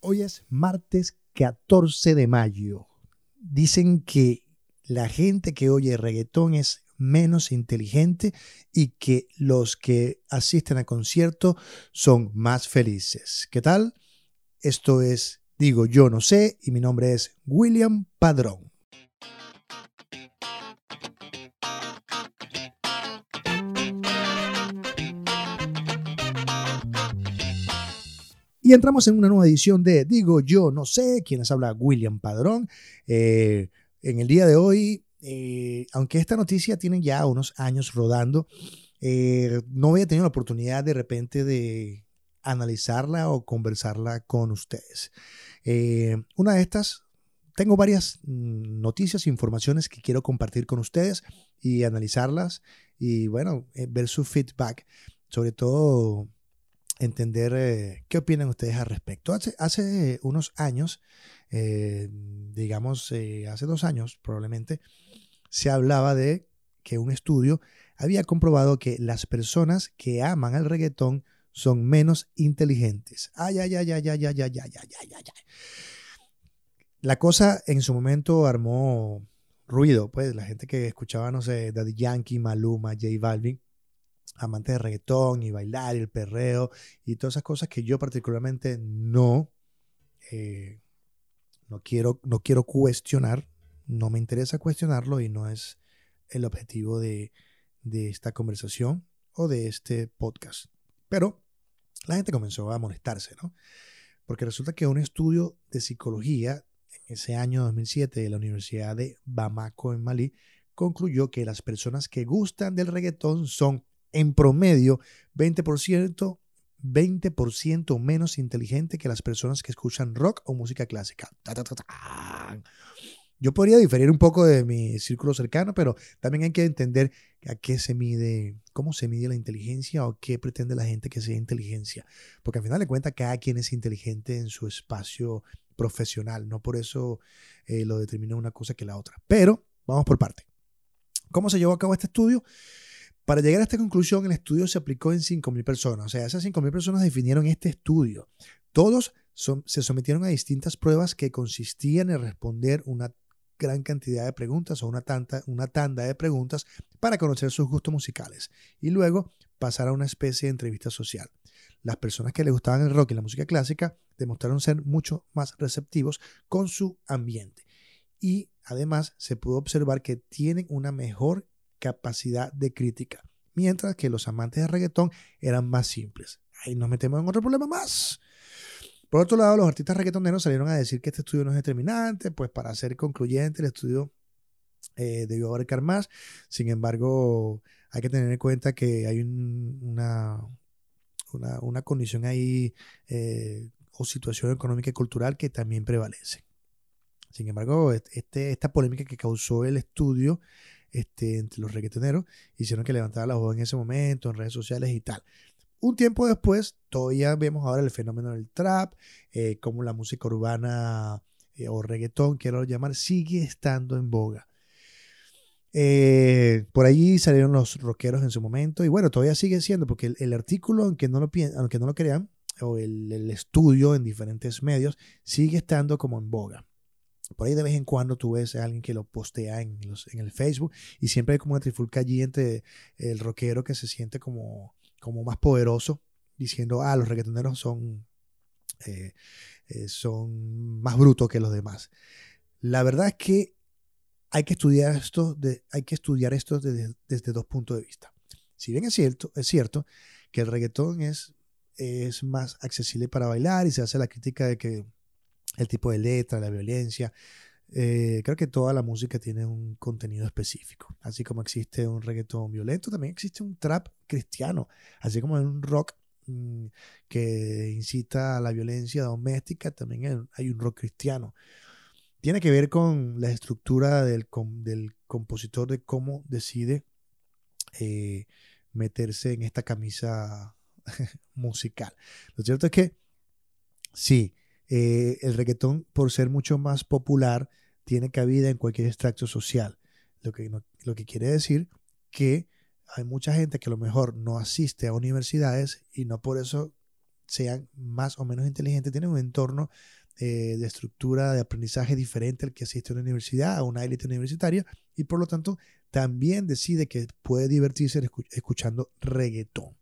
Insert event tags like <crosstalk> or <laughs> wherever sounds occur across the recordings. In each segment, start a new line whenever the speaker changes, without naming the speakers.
Hoy es martes 14 de mayo. Dicen que la gente que oye reggaetón es menos inteligente y que los que asisten a concierto son más felices. ¿Qué tal? Esto es Digo Yo No Sé y mi nombre es William Padrón. Y entramos en una nueva edición de Digo Yo No Sé, quienes habla William Padrón. Eh, en el día de hoy, eh, aunque esta noticia tiene ya unos años rodando, eh, no había tenido la oportunidad de repente de analizarla o conversarla con ustedes. una de estas, tengo varias mm, noticias e informaciones que quiero compartir con ustedes y analizarlas y bueno, ver su feedback, sobre todo entender eh, qué opinan ustedes al respecto. Hace, unos años, eh, digamos, eh, hace dos años probablemente, se hablaba de que un estudio había comprobado que las personas que aman al reggaetón son menos inteligentes. Ay, ay, ay, ay, ay, ay, ay, ay, ay, ay, ay. La cosa en su momento armó ruido, pues la gente que escuchaba, no sé, Daddy Yankee, Maluma, J Balvin, amante de reggaetón y bailar y el perreo y todas esas cosas que yo particularmente no, eh, no, quiero, no quiero cuestionar, no me interesa cuestionarlo y no es el objetivo de, de esta conversación o de este podcast. Pero la gente comenzó a molestarse, ¿no? Porque resulta que un estudio de psicología en ese año 2007 de la Universidad de Bamako en Malí concluyó que las personas que gustan del reggaetón son en promedio 20%, 20 menos inteligente que las personas que escuchan rock o música clásica. Yo podría diferir un poco de mi círculo cercano, pero también hay que entender a qué se mide, cómo se mide la inteligencia o qué pretende la gente que sea inteligencia. Porque al final de cuentas, cada quien es inteligente en su espacio profesional. No por eso eh, lo determina una cosa que la otra. Pero vamos por parte. ¿Cómo se llevó a cabo este estudio? Para llegar a esta conclusión, el estudio se aplicó en 5.000 personas. O sea, esas 5.000 personas definieron este estudio. Todos se sometieron a distintas pruebas que consistían en responder una gran cantidad de preguntas o una, tanta, una tanda de preguntas para conocer sus gustos musicales y luego pasar a una especie de entrevista social. Las personas que les gustaban el rock y la música clásica demostraron ser mucho más receptivos con su ambiente y además se pudo observar que tienen una mejor capacidad de crítica, mientras que los amantes de reggaetón eran más simples. Ahí nos metemos en otro problema más. Por otro lado, los artistas reggaetoneros salieron a decir que este estudio no es determinante, pues para ser concluyente el estudio eh, debió abarcar más. Sin embargo, hay que tener en cuenta que hay una, una, condición ahí eh, o situación económica y cultural que también prevalece. Sin embargo, este, esta polémica que causó el estudio este, entre los reggaetoneros, hicieron que levantara la voz en ese momento, en redes sociales y tal. Un tiempo después, todavía vemos ahora el fenómeno del trap, eh, como la música urbana eh, o reggaetón, quiero llamar, sigue estando en boga. Eh, por ahí salieron los rockeros en su momento y bueno, todavía sigue siendo, porque el, artículo, aunque no, lo, aunque no lo crean, o el, el, estudio en diferentes medios, sigue estando como en boga. Por ahí de vez en cuando tú ves a alguien que lo postea en, en el Facebook y siempre hay como una trifulca allí entre el rockero que se siente como, como más poderoso, diciendo, ah, los reggaetoneros son, eh, eh, son más brutos que los demás. La verdad es que hay que estudiar esto, de, hay que estudiar esto desde, desde, dos puntos de vista. Si bien es cierto, es cierto que el reggaetón es, es más accesible para bailar y se hace la crítica de que el tipo de letra, la violencia. Eh, creo que toda la música tiene un contenido específico. Así como existe un reggaetón violento, también existe un trap cristiano. Así como un rock mm, que incita a la violencia doméstica, también hay un rock cristiano. Tiene que ver con la estructura del, del compositor de cómo decide eh, meterse en esta camisa <laughs> musical. Lo cierto es que sí, eh, el reggaetón, por ser mucho más popular, tiene cabida en cualquier extracto social. Lo que, lo que quiere decir que hay mucha gente que a lo mejor no asiste a universidades y no por eso sean más o menos inteligentes, tienen un entorno eh, de estructura de aprendizaje diferente al que asiste a una universidad, a una élite universitaria, y por lo tanto también decide que puede divertirse escuchando reggaetón.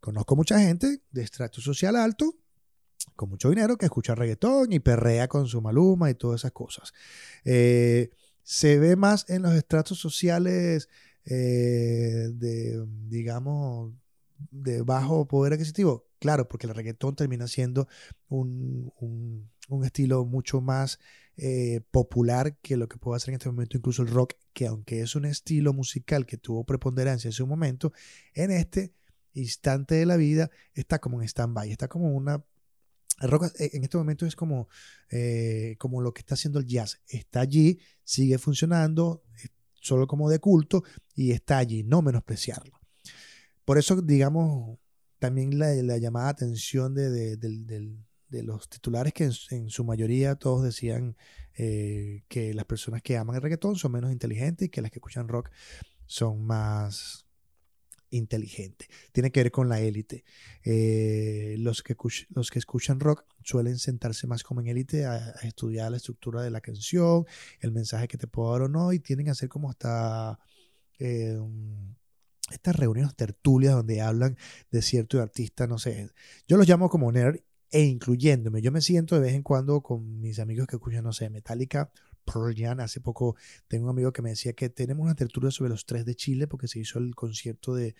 Conozco mucha gente de estrato social alto, con mucho dinero, que escucha reggaetón y perrea con su maluma y todas esas cosas. Eh, se ve más en los estratos sociales eh, de, digamos, de bajo poder adquisitivo. Claro, porque el reggaetón termina siendo un, estilo mucho más eh, popular que lo que puede hacer en este momento incluso el rock, que aunque es un estilo musical que tuvo preponderancia en su momento, en este instante de la vida está como en stand-by, está como una... El rock en este momento es como, eh, como lo que está haciendo el jazz. Está allí, sigue funcionando, solo como de culto, y está allí, no menospreciarlo. Por eso, digamos, también la, llamada atención de, los titulares que en, su mayoría todos decían eh, que las personas que aman el reggaetón son menos inteligentes y que las que escuchan rock son más inteligente. Tiene que ver con la élite. Eh, los, que, los que escuchan rock suelen sentarse más como en élite a, estudiar la estructura de la canción, el mensaje que te puedo dar o no, y tienen que hacer como hasta... Eh, estas reuniones tertulias donde hablan de cierto artista, no sé, yo los llamo como nerd e incluyéndome. Yo me siento de vez en cuando con mis amigos que escuchan, no sé, Metallica, Pearl. Hace poco tengo un amigo que me decía que tenemos una tertulia sobre los tres de Chile porque se hizo el concierto de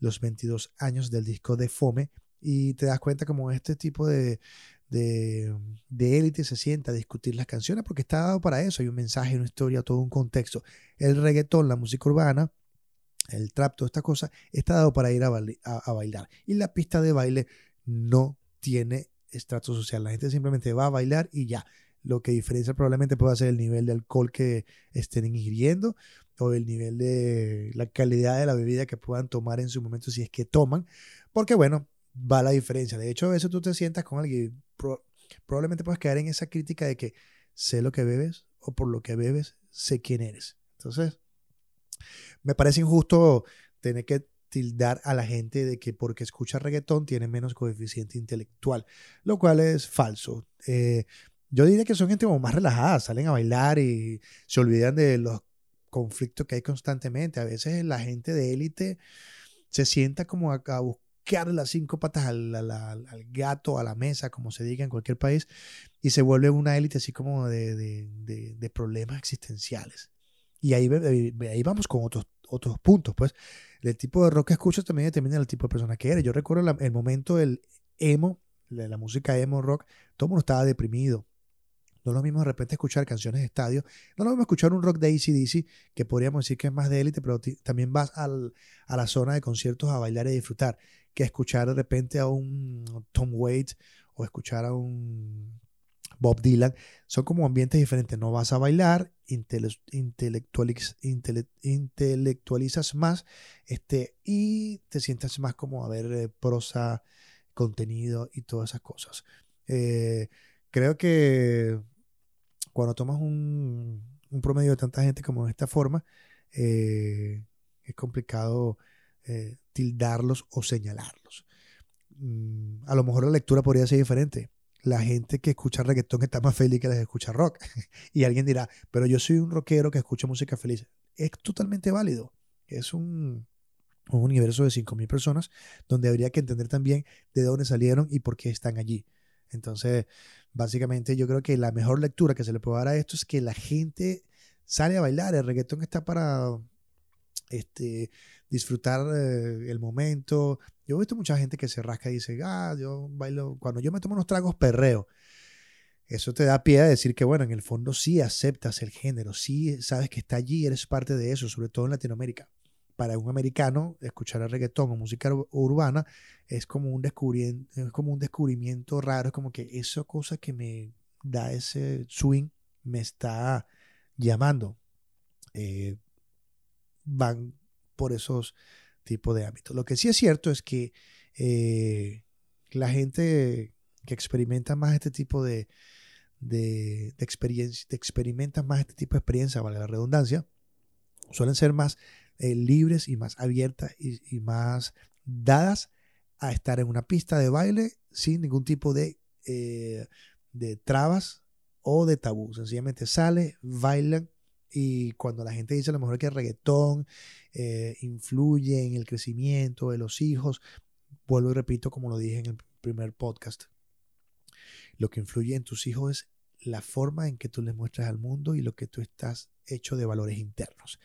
los 22 años del disco de Fome y te das cuenta como este tipo de, de, élite se sienta a discutir las canciones porque está dado para eso. Hay un mensaje, una historia, todo un contexto. El reggaetón, la música urbana, el trap, toda esta cosa, está dado para ir a, a bailar. Y la pista de baile no tiene estrato social. La gente simplemente va a bailar y ya. Lo que diferencia probablemente puede ser el nivel de alcohol que estén ingiriendo o el nivel de la calidad de la bebida que puedan tomar en su momento si es que toman. Porque bueno, va la diferencia. De hecho, a veces tú te sientas con alguien, probablemente puedes caer en esa crítica de que sé lo que bebes o por lo que bebes sé quién eres. Entonces, me parece injusto tener que tildar a la gente de que porque escucha reggaetón tiene menos coeficiente intelectual, lo cual es falso. Eh, yo diría que son gente como más relajada, salen a bailar y se olvidan de los conflictos que hay constantemente. A veces la gente de élite se sienta como a, buscar las cinco patas al, gato, a la mesa, como se diga en cualquier país, y se vuelve una élite así como de, problemas existenciales. Y ahí, ahí vamos con otros, otros puntos, pues. El tipo de rock que escuchas también determina el tipo de persona que eres. Yo recuerdo el momento del emo, de la música emo rock, todo el mundo estaba deprimido no es lo mismo de repente escuchar canciones de estadio. No es lo mismo escuchar un rock de ACDC, que podríamos decir que es más de élite, pero también vas al, a la zona de conciertos a bailar y disfrutar, que escuchar de repente a un Tom Waits o escuchar a un Bob Dylan. Son como ambientes diferentes. No vas a bailar, intelectualizas más este, y te sientas más como a ver eh, prosa, contenido y todas esas cosas. Eh, creo que cuando tomas un, promedio de tanta gente como de esta forma, eh, es complicado eh, tildarlos o señalarlos. Mm, a lo mejor la lectura podría ser diferente. La gente que escucha reggaetón está más feliz que la que escucha rock. <laughs> y alguien dirá, pero yo soy un rockero que escucha música feliz. Es totalmente válido. Es un, un universo de 5.000 personas donde habría que entender también de dónde salieron y por qué están allí. Entonces, básicamente yo creo que la mejor lectura que se le puede dar a esto es que la gente sale a bailar. El reggaetón está para este, disfrutar eh, el momento. Yo he visto mucha gente que se rasca y dice, ah, yo bailo, cuando yo me tomo unos tragos, perreo. Eso te da pie a decir que, bueno, en el fondo sí aceptas el género, sí sabes que está allí, eres parte de eso, sobre todo en Latinoamérica para un americano, escuchar el reggaetón o música urbana es como un es como un descubrimiento raro, es como que esa cosa que me da ese swing me está llamando. Eh, van por esos tipos de ámbitos. Lo que sí es cierto es que eh, la gente que experimenta más este tipo de, de, experiencia, experimenta más este tipo de experiencia, vale la redundancia, suelen ser más eh, libres y más abiertas y, más dadas a estar en una pista de baile sin ningún tipo de, eh, de trabas o de tabú. Sencillamente sale, bailan y cuando la gente dice a lo mejor que el reggaetón eh, influye en el crecimiento de los hijos, vuelvo y repito como lo dije en el primer podcast, lo que influye en tus hijos es la forma en que tú les muestras al mundo y lo que tú estás hecho de valores internos.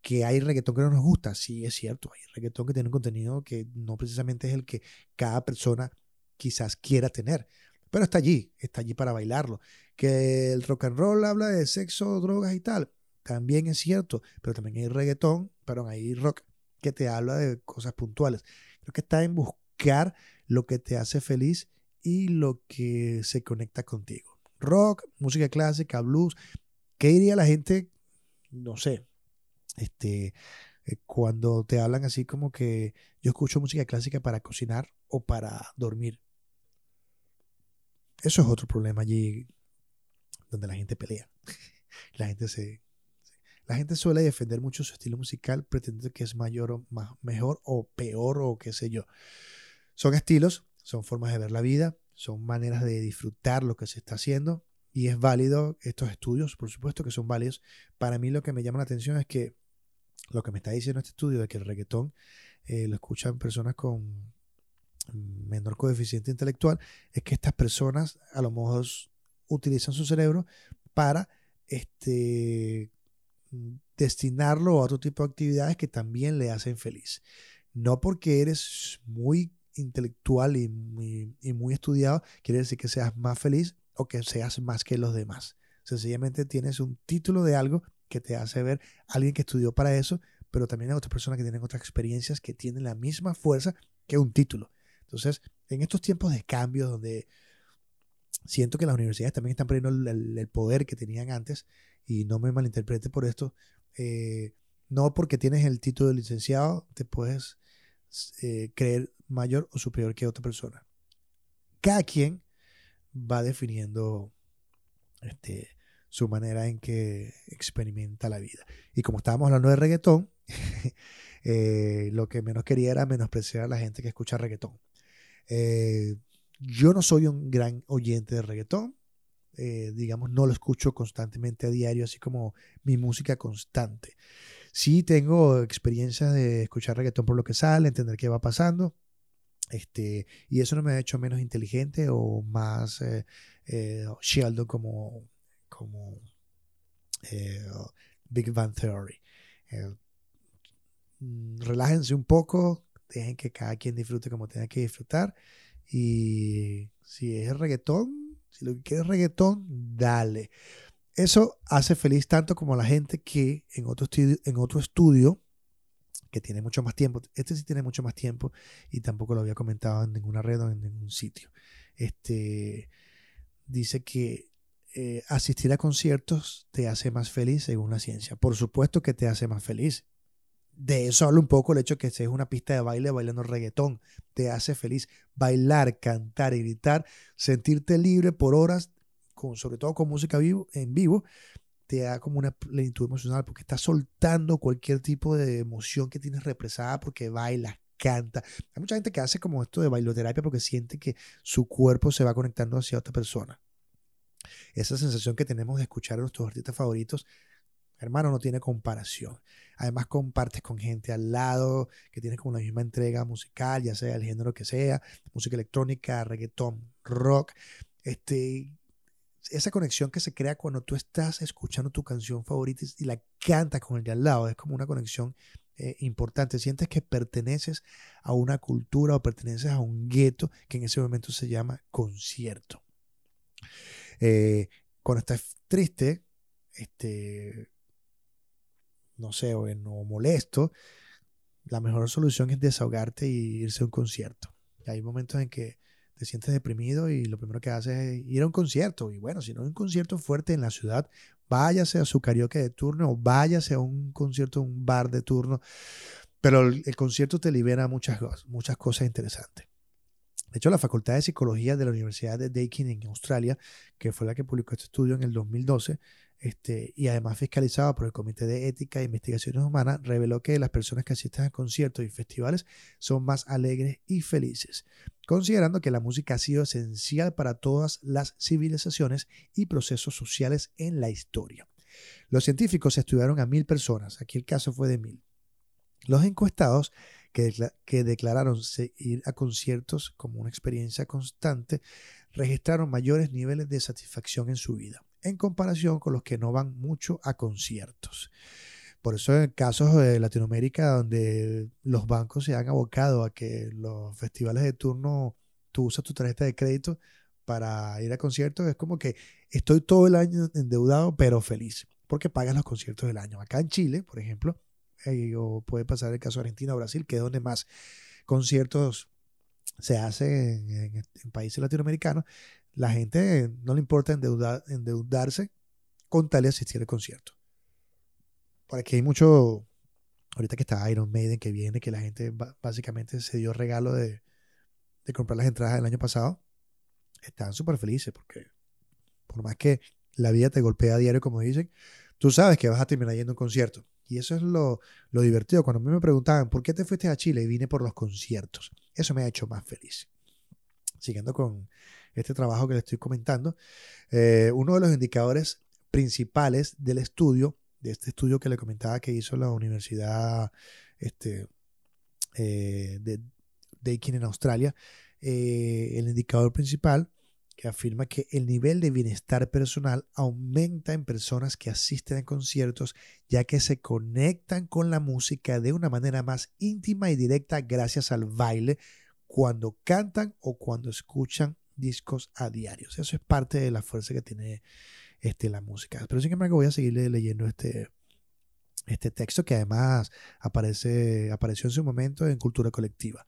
Que hay reggaetón que no nos gusta, sí es cierto, hay reggaetón que tiene un contenido que no precisamente es el que cada persona quizás quiera tener, pero está allí, está allí para bailarlo. Que el rock and roll habla de sexo, drogas y tal, también es cierto, pero también hay reggaetón, perdón, hay rock que te habla de cosas puntuales. Creo que está en buscar lo que te hace feliz y lo que se conecta contigo. Rock, música clásica, blues. ¿Qué diría la gente? No sé. Este, eh, cuando te hablan así como que yo escucho música clásica para cocinar o para dormir. Eso es otro problema allí donde la gente pelea. <laughs> La gente se, la gente suele defender mucho su estilo musical, pretendiendo que es mayor o más, mejor o peor o qué sé yo. Son estilos, son formas de ver la vida, son maneras de disfrutar lo que se está haciendo y es válido estos estudios, por supuesto que son válidos. Para mí lo que me llama la atención es que lo que me está diciendo este estudio de que el reggaetón eh, lo escuchan personas con menor coeficiente intelectual, es que estas personas a lo mejor utilizan su cerebro para este, destinarlo a otro tipo de actividades que también le hacen feliz. No porque eres muy intelectual y muy, estudiado, quiere decir que seas más feliz o que seas más que los demás. Sencillamente tienes un título de algo que te hace ver a alguien que estudió para eso, pero también hay otras personas que tienen otras experiencias que tienen la misma fuerza que un título. Entonces, en estos tiempos de cambio donde siento que las universidades también están perdiendo el poder que tenían antes, y no me malinterprete por esto, eh, no porque tienes el título de licenciado te puedes eh, creer mayor o superior que otra persona. Cada quien va definiendo este, su manera en que experimenta la vida. Y como estábamos hablando de reggaetón, <laughs> eh, lo que menos quería era menospreciar a la gente que escucha reggaetón. yo no soy un gran oyente de reggaetón, eh, digamos, no lo escucho constantemente a diario, así como mi música constante. Sí tengo experiencia de escuchar reggaetón por lo que sale, entender qué va pasando. Este, y eso no me ha hecho menos inteligente o más eh, eh Sheldon como, como eh, Big Bang Theory. Mm, relájense un poco, dejen que cada quien disfrute como tenga que disfrutar. Y si es reggaetón, si lo que quieres es reggaetón, dale. Eso hace feliz tanto como la gente que en otro, estudio, en otro estudio, que tiene mucho más tiempo, este sí tiene mucho más tiempo y tampoco lo había comentado en ninguna red o en ningún sitio. Este, dice que eh, asistir a conciertos te hace más feliz según la ciencia. Por supuesto que te hace más feliz de eso habla un poco el hecho de que seas una pista de baile bailando reggaetón. Te hace feliz bailar, cantar gritar, sentirte libre por horas, con, sobre todo con música en vivo, te da como una plenitud emocional porque estás soltando cualquier tipo de emoción que tienes represada porque bailas, canta. Hay mucha gente que hace como esto de bailoterapia porque siente que su cuerpo se va conectando hacia otra persona. Esa sensación que tenemos de escuchar a nuestros artistas favoritos Hermano, no tiene comparación. Además, compartes con gente al lado que tienes como la misma entrega musical, ya sea el género que sea, música electrónica, reggaetón, rock. Este, esa conexión que se crea cuando tú estás escuchando tu canción favorita y la cantas con el de al lado, es como una conexión eh, importante. Sientes que perteneces a una cultura o perteneces a un gueto que en ese momento se llama concierto. Eh, cuando estás triste, este, no sé, o, molesto, la mejor solución es desahogarte y irse a un concierto. hay momentos en que te sientes deprimido y lo primero que haces es ir a un concierto. Y bueno, si no hay un concierto fuerte en la ciudad, váyase a su karaoke de turno o váyase a un concierto, un bar de turno. Pero el, concierto te libera muchas, muchas cosas interesantes. De hecho, la Facultad de Psicología de la Universidad de Deakin en Australia, que fue la que publicó este estudio en el 2012, este, y además fiscalizado por el Comité de Ética e Investigaciones Humanas, reveló que las personas que asisten a conciertos y festivales son más alegres y felices, considerando que la música ha sido esencial para todas las civilizaciones y procesos sociales en la historia. Los científicos estudiaron a mil personas, aquí el caso fue de mil. Los encuestados que, declararon ir a conciertos como una experiencia constante registraron mayores niveles de satisfacción en su vida en comparación con los que no van mucho a conciertos. Por eso en casos de Latinoamérica donde los bancos se han abocado a que los festivales de turno tú usas tu tarjeta de crédito para ir a conciertos, es como que estoy todo el año endeudado pero feliz porque pagas los conciertos del año. Acá en Chile, por ejemplo, eh, o puede pasar el caso de Argentina o Brasil, que es donde más conciertos se hacen en países latinoamericanos, la gente no le importa endeudarse con tal de asistir al concierto. Por aquí hay mucho, ahorita que está Iron Maiden que viene, que la gente básicamente se dio regalo de, comprar las entradas del año pasado. Están súper felices porque por más que la vida te golpea a diario, como dicen, tú sabes que vas a terminar yendo a un concierto. Y eso es lo, lo divertido. Cuando a mí me preguntaban, ¿por qué te fuiste a Chile? Y vine por los conciertos. Eso me ha hecho más feliz. Siguiendo con este trabajo que le estoy comentando, eh, uno de los indicadores principales del estudio, de este estudio que le comentaba que hizo la Universidad este, eh, de Deakin en Australia, eh, el indicador principal que afirma que el nivel de bienestar personal aumenta en personas que asisten a conciertos, ya que se conectan con la música de una manera más íntima y directa gracias al baile cuando cantan o cuando escuchan discos a diario. Eso es parte de la fuerza que tiene este, la música. Pero sin embargo voy a seguir leyendo este, este texto que además aparece, apareció en su momento en Cultura Colectiva.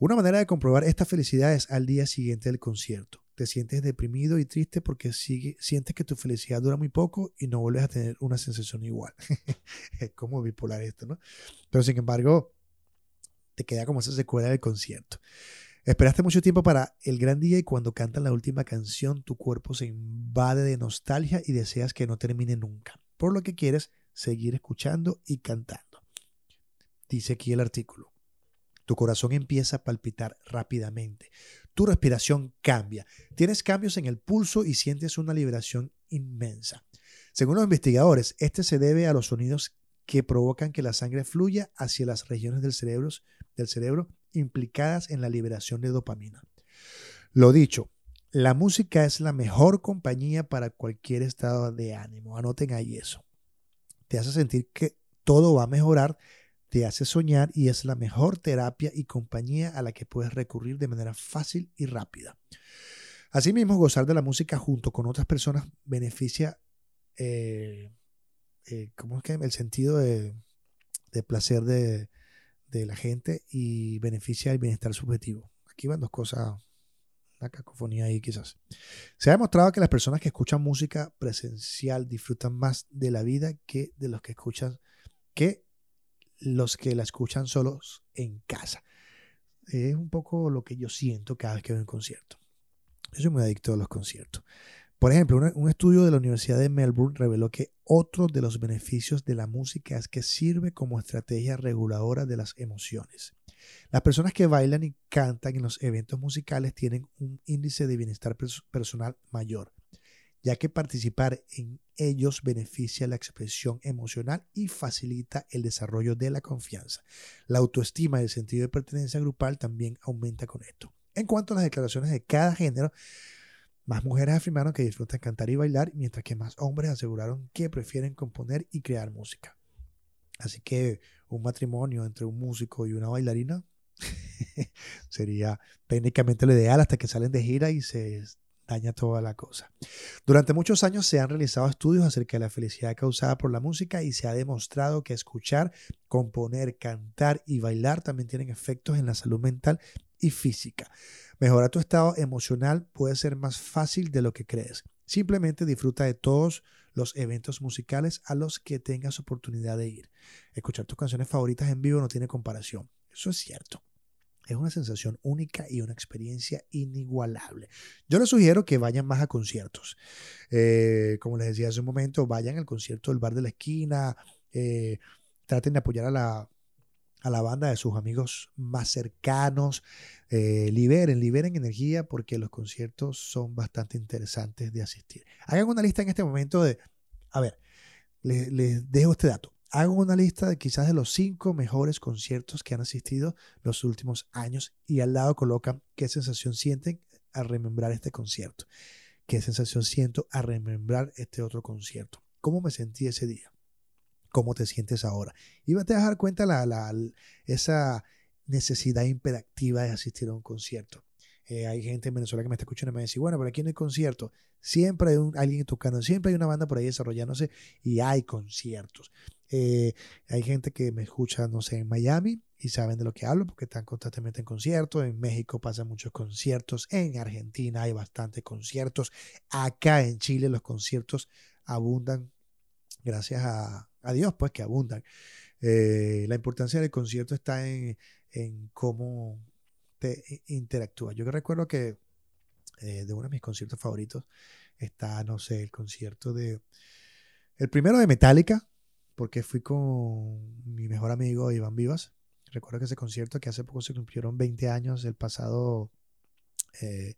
Una manera de comprobar esta felicidad es al día siguiente del concierto. Te sientes deprimido y triste porque sientes que tu felicidad dura muy poco y no vuelves a tener una sensación igual. <laughs> es como bipolar esto, ¿no? Pero sin embargo, te queda como esa secuela del concierto. Esperaste mucho tiempo para el gran día y cuando cantan la última canción tu cuerpo se invade de nostalgia y deseas que no termine nunca, por lo que quieres seguir escuchando y cantando. Dice aquí el artículo. Tu corazón empieza a palpitar rápidamente. Tu respiración cambia. Tienes cambios en el pulso y sientes una liberación inmensa. Según los investigadores, este se debe a los sonidos que provocan que la sangre fluya hacia las regiones del cerebro, implicadas en la liberación de dopamina. Lo dicho, la música es la mejor compañía para cualquier estado de ánimo. Anoten ahí eso. Te hace sentir que todo va a mejorar, te hace soñar y es la mejor terapia y compañía a la que puedes recurrir de manera fácil y rápida. Asimismo, gozar de la música junto con otras personas beneficia, eh, eh, ¿cómo es? El sentido de placer de, la gente y beneficia el bienestar subjetivo. Aquí van dos cosas, la cacofonía ahí quizás. Se ha demostrado que las personas que escuchan música presencial disfrutan más de la vida que de los que escuchan que los que la escuchan solos en casa. Es un poco lo que yo siento cada vez que veo un concierto. Yo soy muy adicto a los conciertos. Por ejemplo, un estudio de la Universidad de Melbourne reveló que otro de los beneficios de la música es que sirve como estrategia reguladora de las emociones. Las personas que bailan y cantan en los eventos musicales tienen un índice de bienestar personal mayor, ya que participar en ellos beneficia la expresión emocional y facilita el desarrollo de la confianza. La autoestima y el sentido de pertenencia grupal también aumenta con esto. En cuanto a las declaraciones de cada género, más mujeres afirmaron que disfrutan cantar y bailar, mientras que más hombres aseguraron que prefieren componer y crear música. Así que un matrimonio entre un músico y una bailarina <laughs> sería técnicamente lo ideal hasta que salen de gira y se daña toda la cosa. Durante muchos años se han realizado estudios acerca de la felicidad causada por la música y se ha demostrado que escuchar, componer, cantar y bailar también tienen efectos en la salud mental y física. Mejorar tu estado emocional puede ser más fácil de lo que crees. Simplemente disfruta de todos los eventos musicales a los que tengas oportunidad de ir. Escuchar tus canciones favoritas en vivo no tiene comparación. Eso es cierto. Es una sensación única y una experiencia inigualable. Yo les sugiero que vayan más a conciertos. Eh, como les decía hace un momento, vayan al concierto del bar de la esquina. Eh, traten de apoyar a la, a la banda de sus amigos más cercanos. Eh, liberen, liberen energía porque los conciertos son bastante interesantes de asistir. Hagan una lista en este momento de, a ver, les, les dejo este dato. Hagan una lista de quizás de los cinco mejores conciertos que han asistido los últimos años y al lado colocan qué sensación sienten al remembrar este concierto. ¿Qué sensación siento al remembrar este otro concierto? ¿Cómo me sentí ese día? cómo te sientes ahora. Y vas a dar cuenta la, esa necesidad imperativa de asistir a un concierto. Eh, hay gente en Venezuela que me está escuchando y me dice, bueno, pero aquí no hay concierto. Siempre hay un, alguien tocando, siempre hay una banda por ahí desarrollándose y hay conciertos. Eh, hay gente que me escucha, no sé, en Miami y saben de lo que hablo porque están constantemente en conciertos. En México pasan muchos conciertos. En Argentina hay bastantes conciertos. Acá en Chile los conciertos abundan gracias a, Dios, pues que abundan. Eh, la importancia del concierto está en, cómo te interactúas. Yo recuerdo que eh, de uno de mis conciertos favoritos está, no sé, el concierto de... El primero de Metallica, porque fui con mi mejor amigo Iván Vivas. Recuerdo que ese concierto que hace poco se cumplieron 20 años, el pasado eh,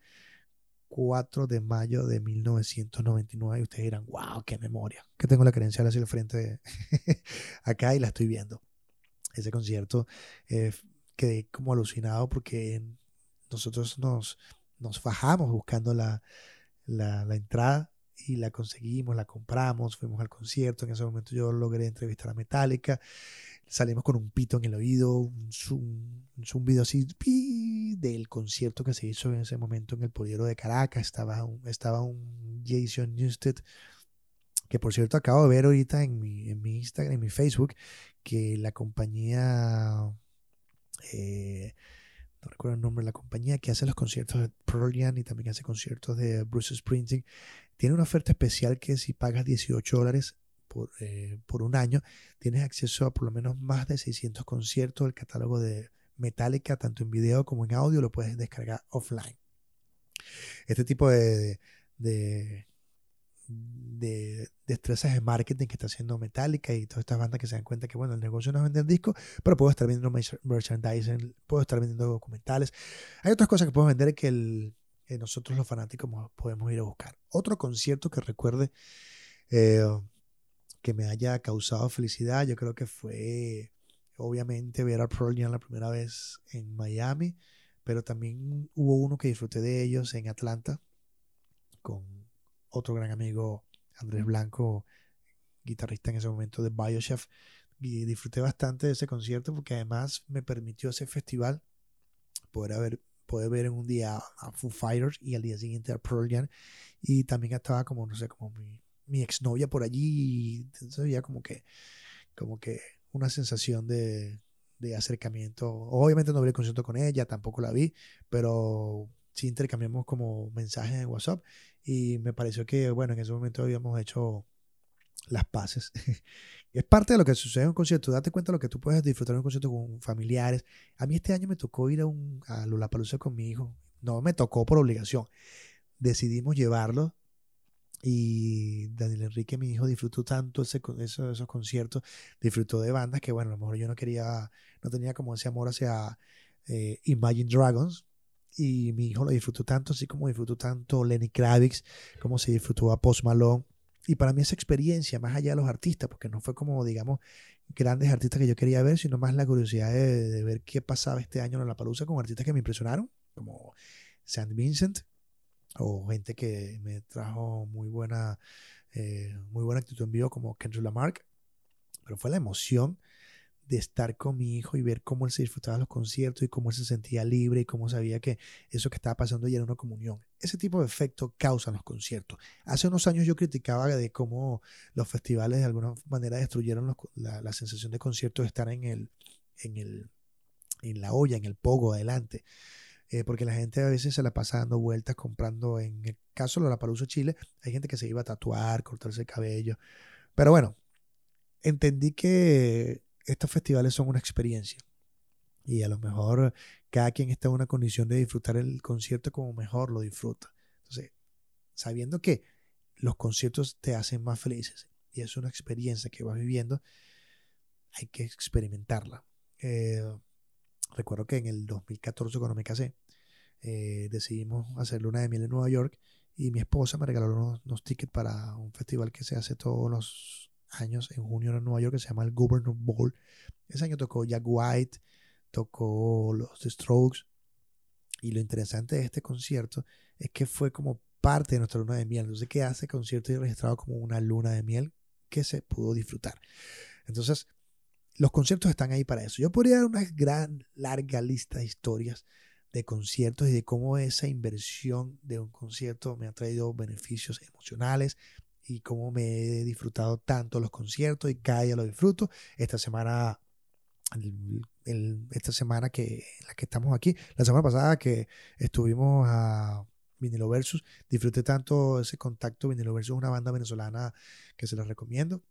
4 de mayo de 1999 y ustedes dirán, wow, qué memoria, que tengo la credencial hacia el frente <laughs> acá y la estoy viendo. Ese concierto eh, quedé como alucinado porque nosotros nos, nos fajamos buscando la, la, entrada y la conseguimos, la compramos, fuimos al concierto. En ese momento yo logré entrevistar a Metallica. Salimos con un pito en el oído, un, zumbido así del concierto que se hizo en ese momento en el Poliero de Caracas. Estaba un, estaba un Jason Newsted, que por cierto acabo de ver ahorita en mi, en mi Instagram, en mi Facebook, que la compañía. Eh, no recuerdo el nombre de la compañía, que hace los conciertos de Pearl y también hace conciertos de Bruce Springsteen, tiene una oferta especial que si pagas 18 dólares por, eh, por un año, tienes acceso a por lo menos más de 600 conciertos del catálogo de Metallica, tanto en video como en audio, lo puedes descargar offline. Este tipo de destrezas de marketing que está haciendo Metallica y todas estas bandas que se dan cuenta que, bueno, el negocio no es vender discos, pero puedo estar vendiendo merchandising, puedo estar vendiendo documentales. Hay otras cosas que puedo vender que el, nosotros los fanáticos podemos ir a buscar. Otro concierto que recuerde eh, que me haya causado felicidad, yo creo que fue obviamente ver a Pearl Jam la primera vez en Miami, pero también hubo uno que disfruté de ellos en Atlanta con otro gran amigo Andrés Blanco, guitarrista en ese momento de Biochef, y disfruté bastante de ese concierto porque además me permitió ese festival poder haber poder ver en un día a Foo Fighters y al día siguiente a Pearl Jam. Y también estaba como no sé como mi, mi exnovia por allí y entonces ya como que como que una sensación de, de acercamiento. Obviamente no hablé concierto con ella tampoco la vi pero sí intercambiamos como mensajes en WhatsApp y me pareció que, bueno, en ese momento habíamos hecho las paces. <laughs> es parte de lo que sucede en un concierto. Date cuenta de lo que tú puedes disfrutar en un concierto con familiares. A mí este año me tocó ir a, un, a Lollapalooza con mi hijo. No me tocó por obligación. Decidimos llevarlo y Daniel Enrique, mi hijo, disfrutó tanto ese, esos, esos conciertos, disfrutó de bandas que, bueno, a lo mejor yo no quería, no tenía como ese amor hacia eh, Imagine Dragons, y mi hijo lo disfrutó tanto, así como disfrutó tanto Lenny Kravitz, como se disfrutó a Post Malone. Y para mí esa experiencia, más allá de los artistas, porque no fue como, digamos, grandes artistas que yo quería ver, sino más la curiosidad de, ver qué pasaba este año en La Palusa con artistas que me impresionaron, como St. Vincent, o gente que me trajo muy buena, eh, muy buena actitud en vivo, como Kendrick Lamarck. Pero fue la emoción de estar con mi hijo y ver cómo él se disfrutaba los conciertos y cómo él se sentía libre y cómo sabía que eso que estaba pasando ya era una comunión. Ese tipo de efecto causan los conciertos. Hace unos años yo criticaba de cómo los festivales de alguna manera destruyeron la, sensación de concierto de estar en, el, en, el, en la olla, en el pogo adelante. Eh, porque la gente a veces se la pasa dando vueltas comprando, en el caso de la Palusa Chile, hay gente que se iba a tatuar, cortarse el cabello. Pero bueno, entendí que estos festivales son una experiencia. Y a lo mejor cada quien está en una condición de disfrutar el concierto como mejor lo disfruta. Entonces, sabiendo que los conciertos te hacen más felices y es una experiencia que vas viviendo, hay que experimentarla. Eh, recuerdo que en el 2014 cuando me casé, eh, decidimos hacer luna de miel en Nueva York y mi esposa me regaló unos, tickets para un festival que se hace todos los años en junio en Nueva York que se llama el Governor Ball. Ese año tocó Jack White, tocó los The Strokes y lo interesante de este concierto es que fue como parte de nuestra luna de miel. Entonces, ¿qué hace concierto y registrado como una luna de miel que se pudo disfrutar? Entonces, los conciertos están ahí para eso. Yo podría dar una gran, larga lista de historias de conciertos y de cómo esa inversión de un concierto me ha traído beneficios emocionales y cómo me he disfrutado tanto los conciertos y cada día lo disfruto. Esta semana, esta semana que, en la que estamos aquí, la semana pasada que estuvimos a Vinilo Versus, disfruté tanto ese contacto. Vinilo Versus es una banda venezolana que se la recomiendo.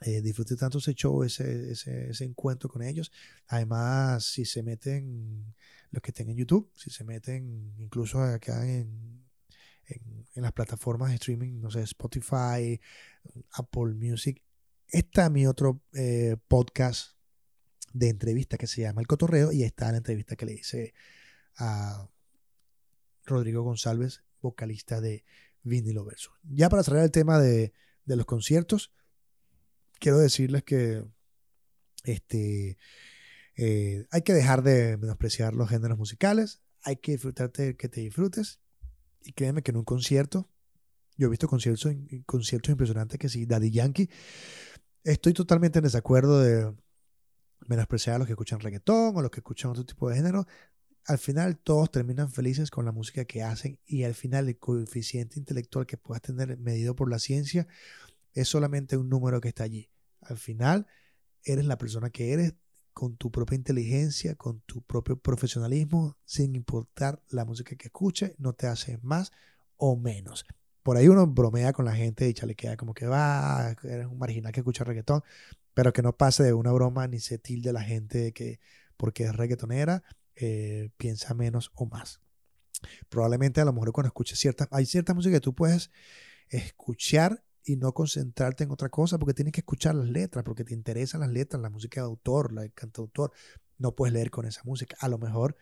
Eh, disfruté tanto ese show, ese, ese, ese, encuentro con ellos. Además, si se meten, los que estén en YouTube, si se meten incluso acá en, en, las plataformas de streaming, no sé, Spotify, Apple Music, está mi otro eh, podcast de entrevista que se llama El Cotorreo y está la entrevista que le hice a Rodrigo González, vocalista de Vinilo Verso. Ya para cerrar el tema de, de los conciertos, quiero decirles que este, eh, hay que dejar de menospreciar los géneros musicales, hay que disfrutarte que te disfrutes. Y créeme que en un concierto, yo he visto conciertos, conciertos impresionantes que sí, Daddy Yankee, estoy totalmente en desacuerdo de menospreciar a los que escuchan reggaetón o los que escuchan otro tipo de género. Al final todos terminan felices con la música que hacen y al final el coeficiente intelectual que puedas tener medido por la ciencia es solamente un número que está allí. Al final, eres la persona que eres con tu propia inteligencia, con tu propio profesionalismo, sin importar la música que escuches, no te hace más o menos. Por ahí uno bromea con la gente y chalequea como que va, eres un marginal que escucha reggaetón, pero que no pase de una broma ni se tilde la gente de que porque es reggaetonera eh, piensa menos o más. Probablemente a lo mejor cuando escuches ciertas, hay ciertas músicas que tú puedes escuchar y no concentrarte en otra cosa porque tienes que escuchar las letras, porque te interesan las letras, la música de autor, la de cantautor. No puedes leer con esa música. A lo mejor,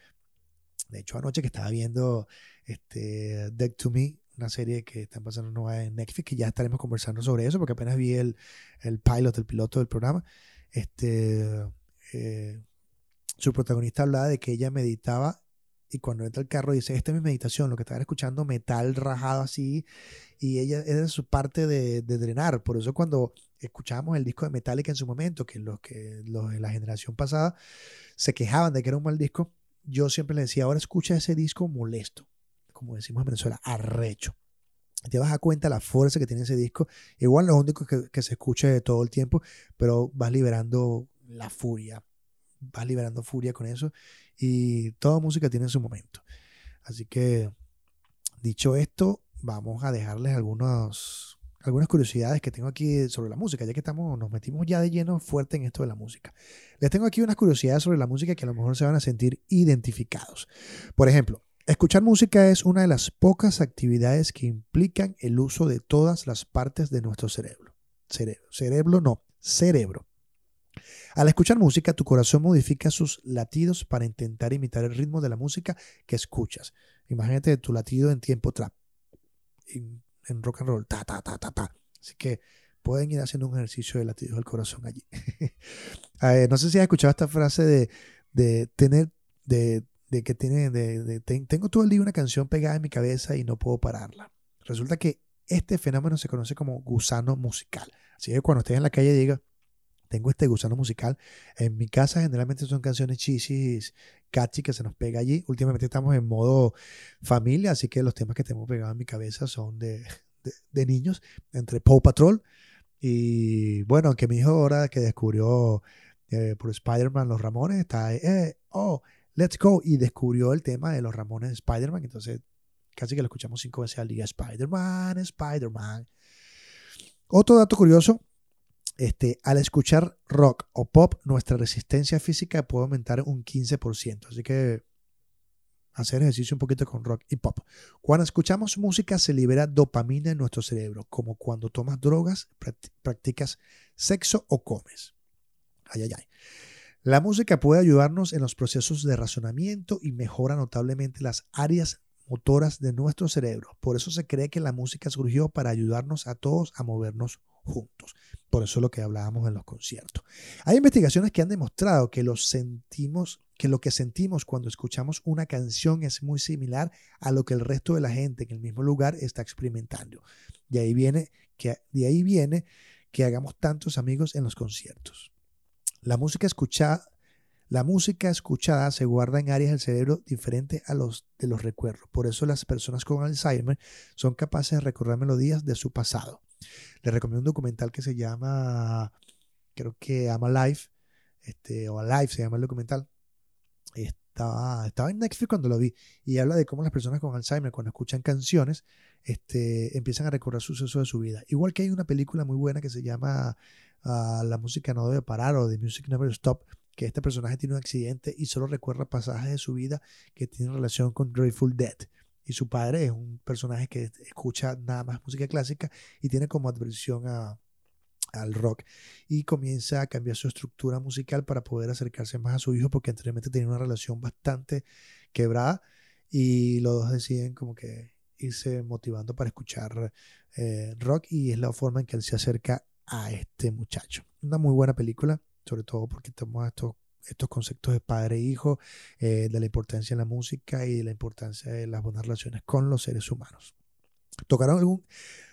de hecho, anoche que estaba viendo este, Dead to Me, una serie que están pasando nueva en Netflix, que ya estaremos conversando sobre eso, porque apenas vi el, el pilot, el piloto del programa. Este, eh, su protagonista hablaba de que ella meditaba y cuando entra el carro dice, esta es mi meditación, lo que estaba escuchando metal rajado así, y ella era su parte de, drenar, por eso cuando escuchábamos el disco de Metallica en su momento, que los que los de la generación pasada se quejaban de que era un mal disco, yo siempre le decía, ahora escucha ese disco molesto, como decimos en Venezuela, arrecho. Te vas a cuenta la fuerza que tiene ese disco. Igual no es un disco que, que se escuche todo el tiempo, pero vas liberando la furia, vas liberando furia con eso y toda música tiene su momento. Así que, dicho esto, vamos a dejarles algunos, algunas curiosidades que tengo aquí sobre la música, ya que estamos, nos metimos ya de lleno fuerte en esto de la música. Les tengo aquí unas curiosidades sobre la música que a lo mejor se van a sentir identificados. Por ejemplo, escuchar música es una de las pocas actividades que implican el uso de todas las partes de nuestro cerebro. Cerebro, cerebro no, cerebro. Al escuchar música, tu corazón modifica sus latidos para intentar imitar el ritmo de la música que escuchas. Imagínate tu latido en tiempo trap, en, rock and roll, ta, ta, ta, ta, ta. Así que pueden ir haciendo un ejercicio de latidos del corazón allí. <laughs> no sé si has escuchado esta frase de, tener, de, que tiene, de, tengo todo el día una canción pegada en mi cabeza y no puedo pararla. Resulta que este fenómeno se conoce como gusano musical. Así que cuando estés en la calle diga, tengo este gusano musical. En mi casa generalmente son canciones chisis, catchy que se nos pega allí. Últimamente estamos en modo familia, así que los temas que tengo pegados en mi cabeza son de, de, niños, entre Paw Patrol y bueno, aunque mi hijo ahora que descubrió eh, por Spider-Man los Ramones, está ahí, eh, oh, let's go, y descubrió el tema de los Ramones de Spider-Man, entonces casi que lo escuchamos cinco veces al día, Spider-Man, Spider-Man. Otro dato curioso este, al escuchar rock o pop, nuestra resistencia física puede aumentar un 15%. Así que hacer ejercicio un poquito con rock y pop. Cuando escuchamos música se libera dopamina en nuestro cerebro, como cuando tomas drogas, practicas sexo o comes. Ay, ay, ay. La música puede ayudarnos en los procesos de razonamiento y mejora notablemente las áreas motoras de nuestro cerebro. Por eso se cree que la música surgió para ayudarnos a todos a movernos juntos. Por eso es lo que hablábamos en los conciertos. Hay investigaciones que han demostrado que los sentimos que lo que sentimos cuando escuchamos una canción es muy similar a lo que el resto de la gente en el mismo lugar está experimentando. De ahí viene que, de ahí viene que hagamos tantos amigos en los conciertos. La música escuchada, la música escuchada se guarda en áreas del cerebro diferentes a los de los recuerdos. Por eso las personas con Alzheimer son capaces de recordar melodías de su pasado. Les recomiendo un documental que se llama, creo que Ama Life, este, o Alive se llama el documental. Estaba, estaba en Netflix cuando lo vi y habla de cómo las personas con Alzheimer cuando escuchan canciones este, empiezan a recordar sucesos de su vida. Igual que hay una película muy buena que se llama ah, La música no debe parar o The Music Never Stop, que este personaje tiene un accidente y solo recuerda pasajes de su vida que tienen relación con Grateful Dead y su padre es un personaje que escucha nada más música clásica y tiene como adversión al rock y comienza a cambiar su estructura musical para poder acercarse más a su hijo porque anteriormente tenía una relación bastante quebrada y los dos deciden como que irse motivando para escuchar eh, rock y es la forma en que él se acerca a este muchacho. Una muy buena película, sobre todo porque toma estos estos conceptos de padre e hijo, eh, de la importancia de la música y de la importancia de las buenas relaciones con los seres humanos. Tocaron algún,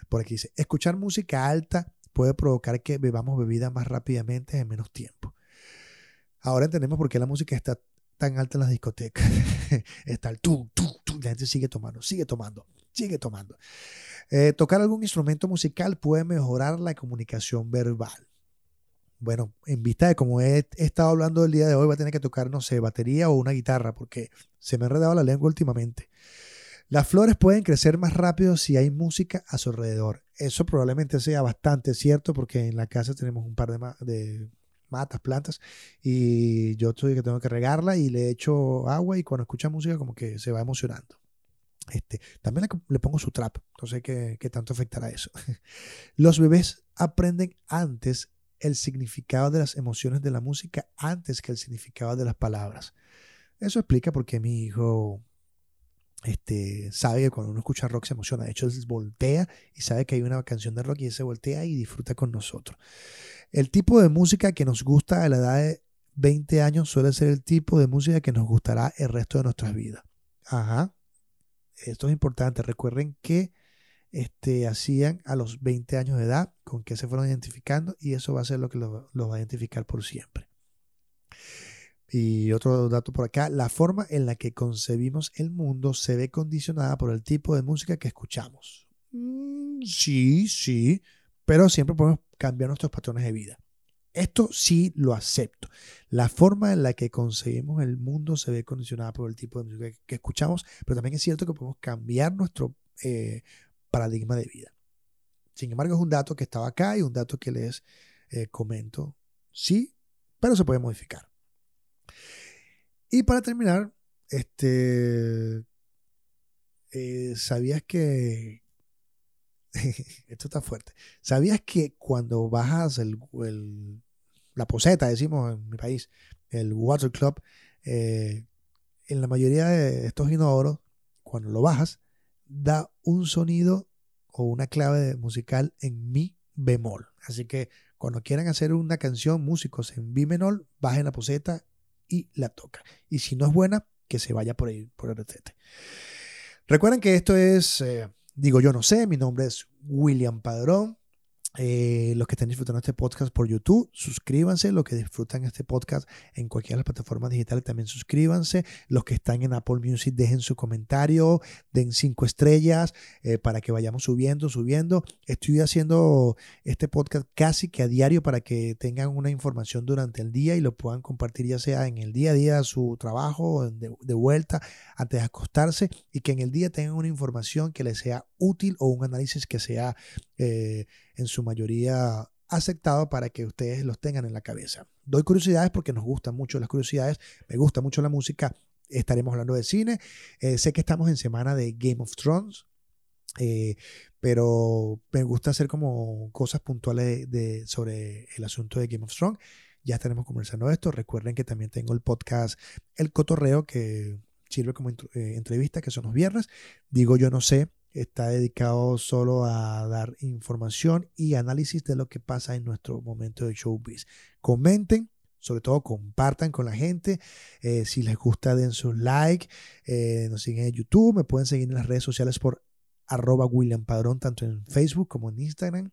por aquí dice, escuchar música alta puede provocar que bebamos bebida más rápidamente en menos tiempo. Ahora entendemos por qué la música está tan alta en las discotecas. <laughs> está el tú, tú, tú, la gente sigue tomando, sigue tomando, sigue tomando. Eh, tocar algún instrumento musical puede mejorar la comunicación verbal bueno, en vista de cómo he, estado hablando el día de hoy, va a tener que tocar, no sé, batería o una guitarra, porque se me ha enredado la lengua últimamente. Las flores pueden crecer más rápido si hay música a su alrededor. Eso probablemente sea bastante cierto, porque en la casa tenemos un par de, matas, plantas, y yo estoy que tengo que regarla y le echo agua y cuando escucha música como que se va emocionando. Este, también le, pongo su trap, no sé qué, qué tanto afectará eso. <laughs> Los bebés aprenden antes el significado de las emociones de la música antes que el significado de las palabras. Eso explica por qué mi hijo este, sabe que cuando uno escucha rock se emociona. De hecho, él voltea y sabe que hay una canción de rock y él se voltea y disfruta con nosotros. El tipo de música que nos gusta a la edad de 20 años suele ser el tipo de música que nos gustará el resto de nuestras vidas. Ajá. Esto es importante. Recuerden que este, hacían a los 20 años de edad, con qué se fueron identificando y eso va a ser lo que los va a identificar por siempre. Y otro dato por acá, la forma en la que concebimos el mundo se ve condicionada por el tipo de música que escuchamos. Mm, sí, sí, pero siempre podemos cambiar nuestros patrones de vida. Esto sí lo acepto. La forma en la que concebimos el mundo se ve condicionada por el tipo de música que escuchamos, pero también es cierto que podemos cambiar nuestro eh, paradigma de vida. Sin embargo, es un dato que estaba acá y un dato que les eh, comento. Sí, pero se puede modificar. Y para terminar, este, eh, ¿sabías que... <laughs> esto está fuerte. ¿Sabías que cuando bajas el, la poseta, decimos en mi país, el water club, eh, en la mayoría de estos inodoros, cuando lo bajas, da un sonido o una clave musical en mi bemol. Así que cuando quieran hacer una canción, músicos en mi menor, bajen la poseta y la tocan. Y si no es buena, que se vaya por ahí, por el retrete. Recuerden que esto es, eh, digo yo no sé, mi nombre es William Padrón. Eh, los que estén disfrutando este podcast por YouTube, suscríbanse. Los que disfrutan este podcast en cualquiera de las plataformas digitales, también suscríbanse. Los que están en Apple Music, dejen su comentario, den cinco estrellas eh, para que vayamos subiendo, subiendo. Estoy haciendo este podcast casi que a diario para que tengan una información durante el día y lo puedan compartir ya sea en el día a día, su trabajo, de, vuelta, antes de acostarse y que en el día tengan una información que les sea útil o un análisis que sea eh, en su mayoría aceptado para que ustedes los tengan en la cabeza. Doy curiosidades porque nos gustan mucho las curiosidades, me gusta mucho la música, estaremos hablando de cine, eh, sé que estamos en semana de Game of Thrones, eh, pero me gusta hacer como cosas puntuales de, sobre el asunto de Game of Thrones. Ya estaremos conversando de esto. Recuerden que también tengo el podcast El Cotorreo, que sirve como eh, entrevista, que son los viernes. Digo, yo no sé, está dedicado solo a dar información y análisis de lo que pasa en nuestro momento de showbiz. Comenten, sobre todo compartan con la gente. Eh, si les gusta, den su like. nos siguen en YouTube. Me pueden seguir en las redes sociales por arroba William Padrón, tanto en Facebook como en Instagram,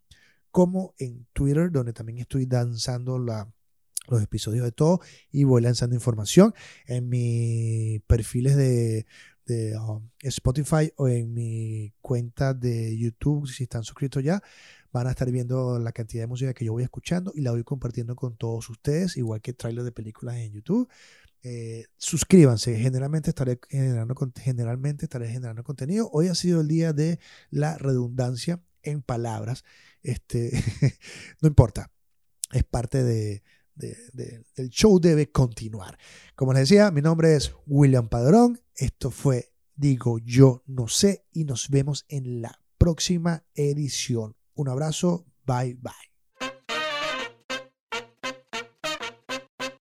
como en Twitter, donde también estoy danzando los episodios de todo y voy lanzando información en mis perfiles de, um, Spotify o en mi cuenta de YouTube, si están suscritos ya, van a estar viendo la cantidad de música que yo voy escuchando y la voy compartiendo con todos ustedes, igual que trailers de películas en YouTube. Eh, suscríbanse, generalmente estaré generando, generalmente estaré generando contenido. Hoy ha sido el día de la redundancia en palabras. Este, <laughs> no importa, es parte de, del show, debe continuar. Como les decía, mi nombre es William Padrón. Esto fue Digo Yo No Sé y nos vemos en la próxima edición. Un abrazo, bye bye.